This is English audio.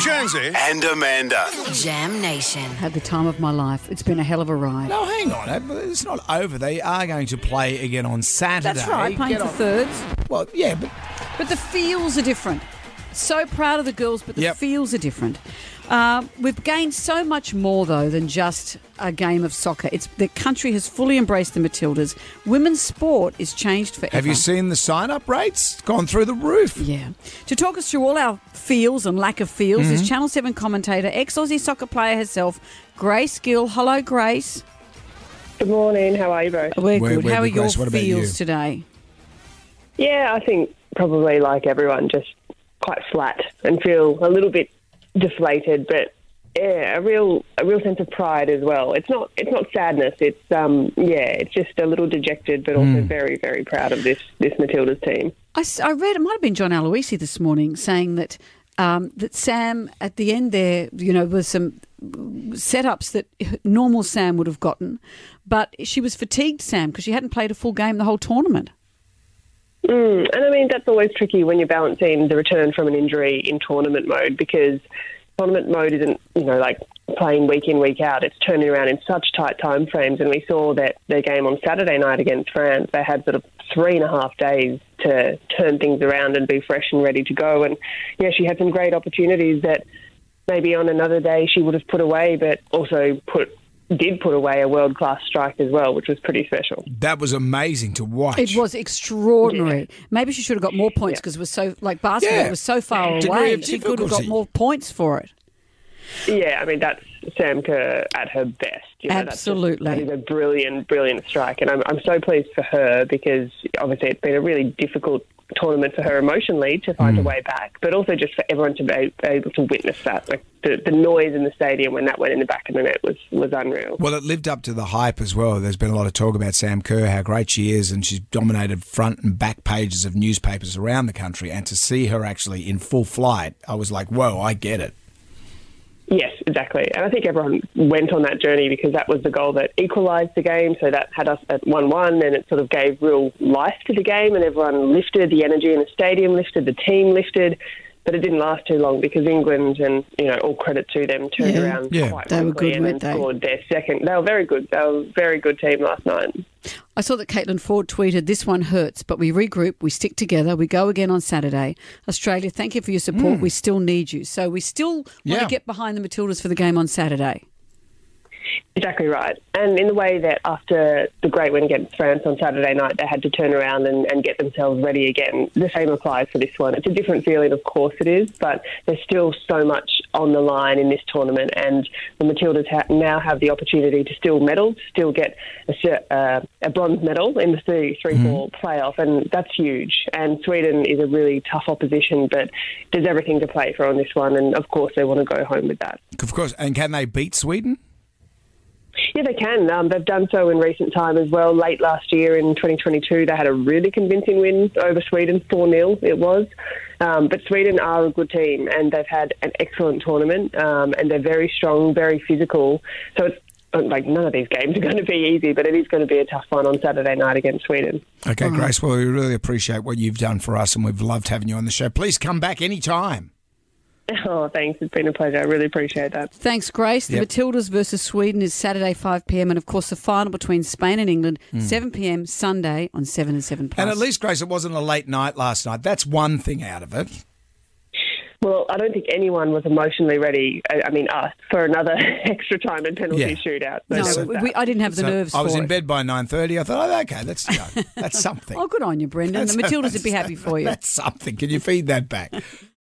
Jonesy. and Amanda. Jam Nation. Had the time of my life. It's been a hell of a ride. No, hang on. eh, It's not over. They are going to play again on Saturday. That's right, playing Get for on- thirds. Well, yeah, but But the feels are different. So proud of the girls, but the Yep. feels are different. Uh, we've gained so much more, though, than just a game of soccer. It's the country has fully embraced the Matildas. Women's sport is changed forever. have you seen the sign up rates? It's gone through the roof. Yeah. To talk us through all our feels and lack of feels Mm-hmm. is Channel 7 commentator, ex Aussie soccer player herself, Grace Gill. Hello, Grace. Good morning. How are you both? We're, We're- good. we're How are good, your Grace. Feels you? today? Yeah, I think probably like everyone, just quite flat and feel a little bit deflated, but yeah, a real a real sense of pride as well. It's not it's not sadness. It's um yeah, it's just a little dejected, but also very very proud of this this Matilda's team. I, I read it might have been John Aloisi this morning saying that um, that Sam at the end there, you know, was some setups that normal Sam would have gotten, but she was fatigued, Sam, because she hadn't played a full game the whole tournament. Mm, and I mean, that's always tricky when you're balancing the return from an injury in tournament mode because tournament mode isn't, you know, like playing week in, week out. It's turning around in such tight time frames. And we saw that their game on Saturday night against France, they had sort of three and a half days to turn things around and be fresh and ready to go. And yeah, she had some great opportunities that maybe on another day she would have put away, but also put did put away a world class strike as well, which was pretty special. That was amazing to watch. It was extraordinary. Maybe she should have got more points because it was so like basketball Yeah. was so far Degree away. She could have got more points for it. Yeah, I mean that's Sam Kerr at her best. You know, that's just- Absolutely. that is a brilliant, brilliant strike, and I'm I'm so pleased for her because obviously it's been a really difficult tournament for her emotionally to find Mm. her way back, but also just for everyone to be able to witness that. Like the, the noise in the stadium when that went in the back of the net was was unreal. Well, it lived up to the hype as well. There's been a lot of talk about Sam Kerr, how great she is, and she's dominated front and back pages of newspapers around the country. And to see her actually in full flight, I was like, whoa, I get it. Yes, exactly. And I think everyone went on that journey because that was the goal that equalised the game. So that had us at 1 1, and it sort of gave real life to the game, and everyone lifted the energy in the stadium, lifted, the team lifted. But it didn't last too long because England, and you know, all credit to them, turned Yeah. around Yeah. quite They were quickly good, and they? scored their second. They were very good. They were a very good team last night. I saw that Caitlin Foord tweeted, This one hurts, but we regroup, we stick together, we go again on Saturday. Australia, thank you for your support. Hmm. We still need you. So we still want Yeah. to get behind the Matildas for the game on Saturday. Exactly right. And in the way that after the great win against France on Saturday night, they had to turn around and, and get themselves ready again, the same applies for this one. It's a different feeling, of course it is, but there's still so much on the line in this tournament. And the Matildas ha- now have the opportunity to still medal, still get a, uh, a bronze medal in the 3 3 4 playoff. And that's huge. And Sweden is a really tough opposition, but there's everything to play for on this one. And of course, they want to go home with that. Of course. And can they beat Sweden? Yeah, they can. Um, they've done so in recent time as well. Late last year in 2022, they had a really convincing win over Sweden, 4 0 it was. Um, but Sweden are a good team and they've had an excellent tournament um, and they're very strong, very physical. So it's uh, like none of these games are going to be easy, but it is going to be a tough one on Saturday night against Sweden. Okay, Grace. Well, we really appreciate what you've done for us, and we've loved having you on the show. Please come back anytime. Oh, thanks. It's been a pleasure. I really appreciate that. Thanks, Grace. The Matildas versus Sweden is Saturday, 5 pm. And of course, the final between Spain and England, hmm. 7 pm Sunday on 7 and 7 plus. And at least, Grace, it wasn't a late night last night. That's one thing out of it. Well, I don't think anyone was emotionally ready, I I mean, us, for another extra time and penalty Yeah. shootout. So no, there we, I didn't have the So nerves I was for in it. bed by nine thirty. I thought, oh, okay, that's you know, that's something. Oh, good on you, Brendan. The That's- Matildas would be happy for you. That's something. Can you feed that back?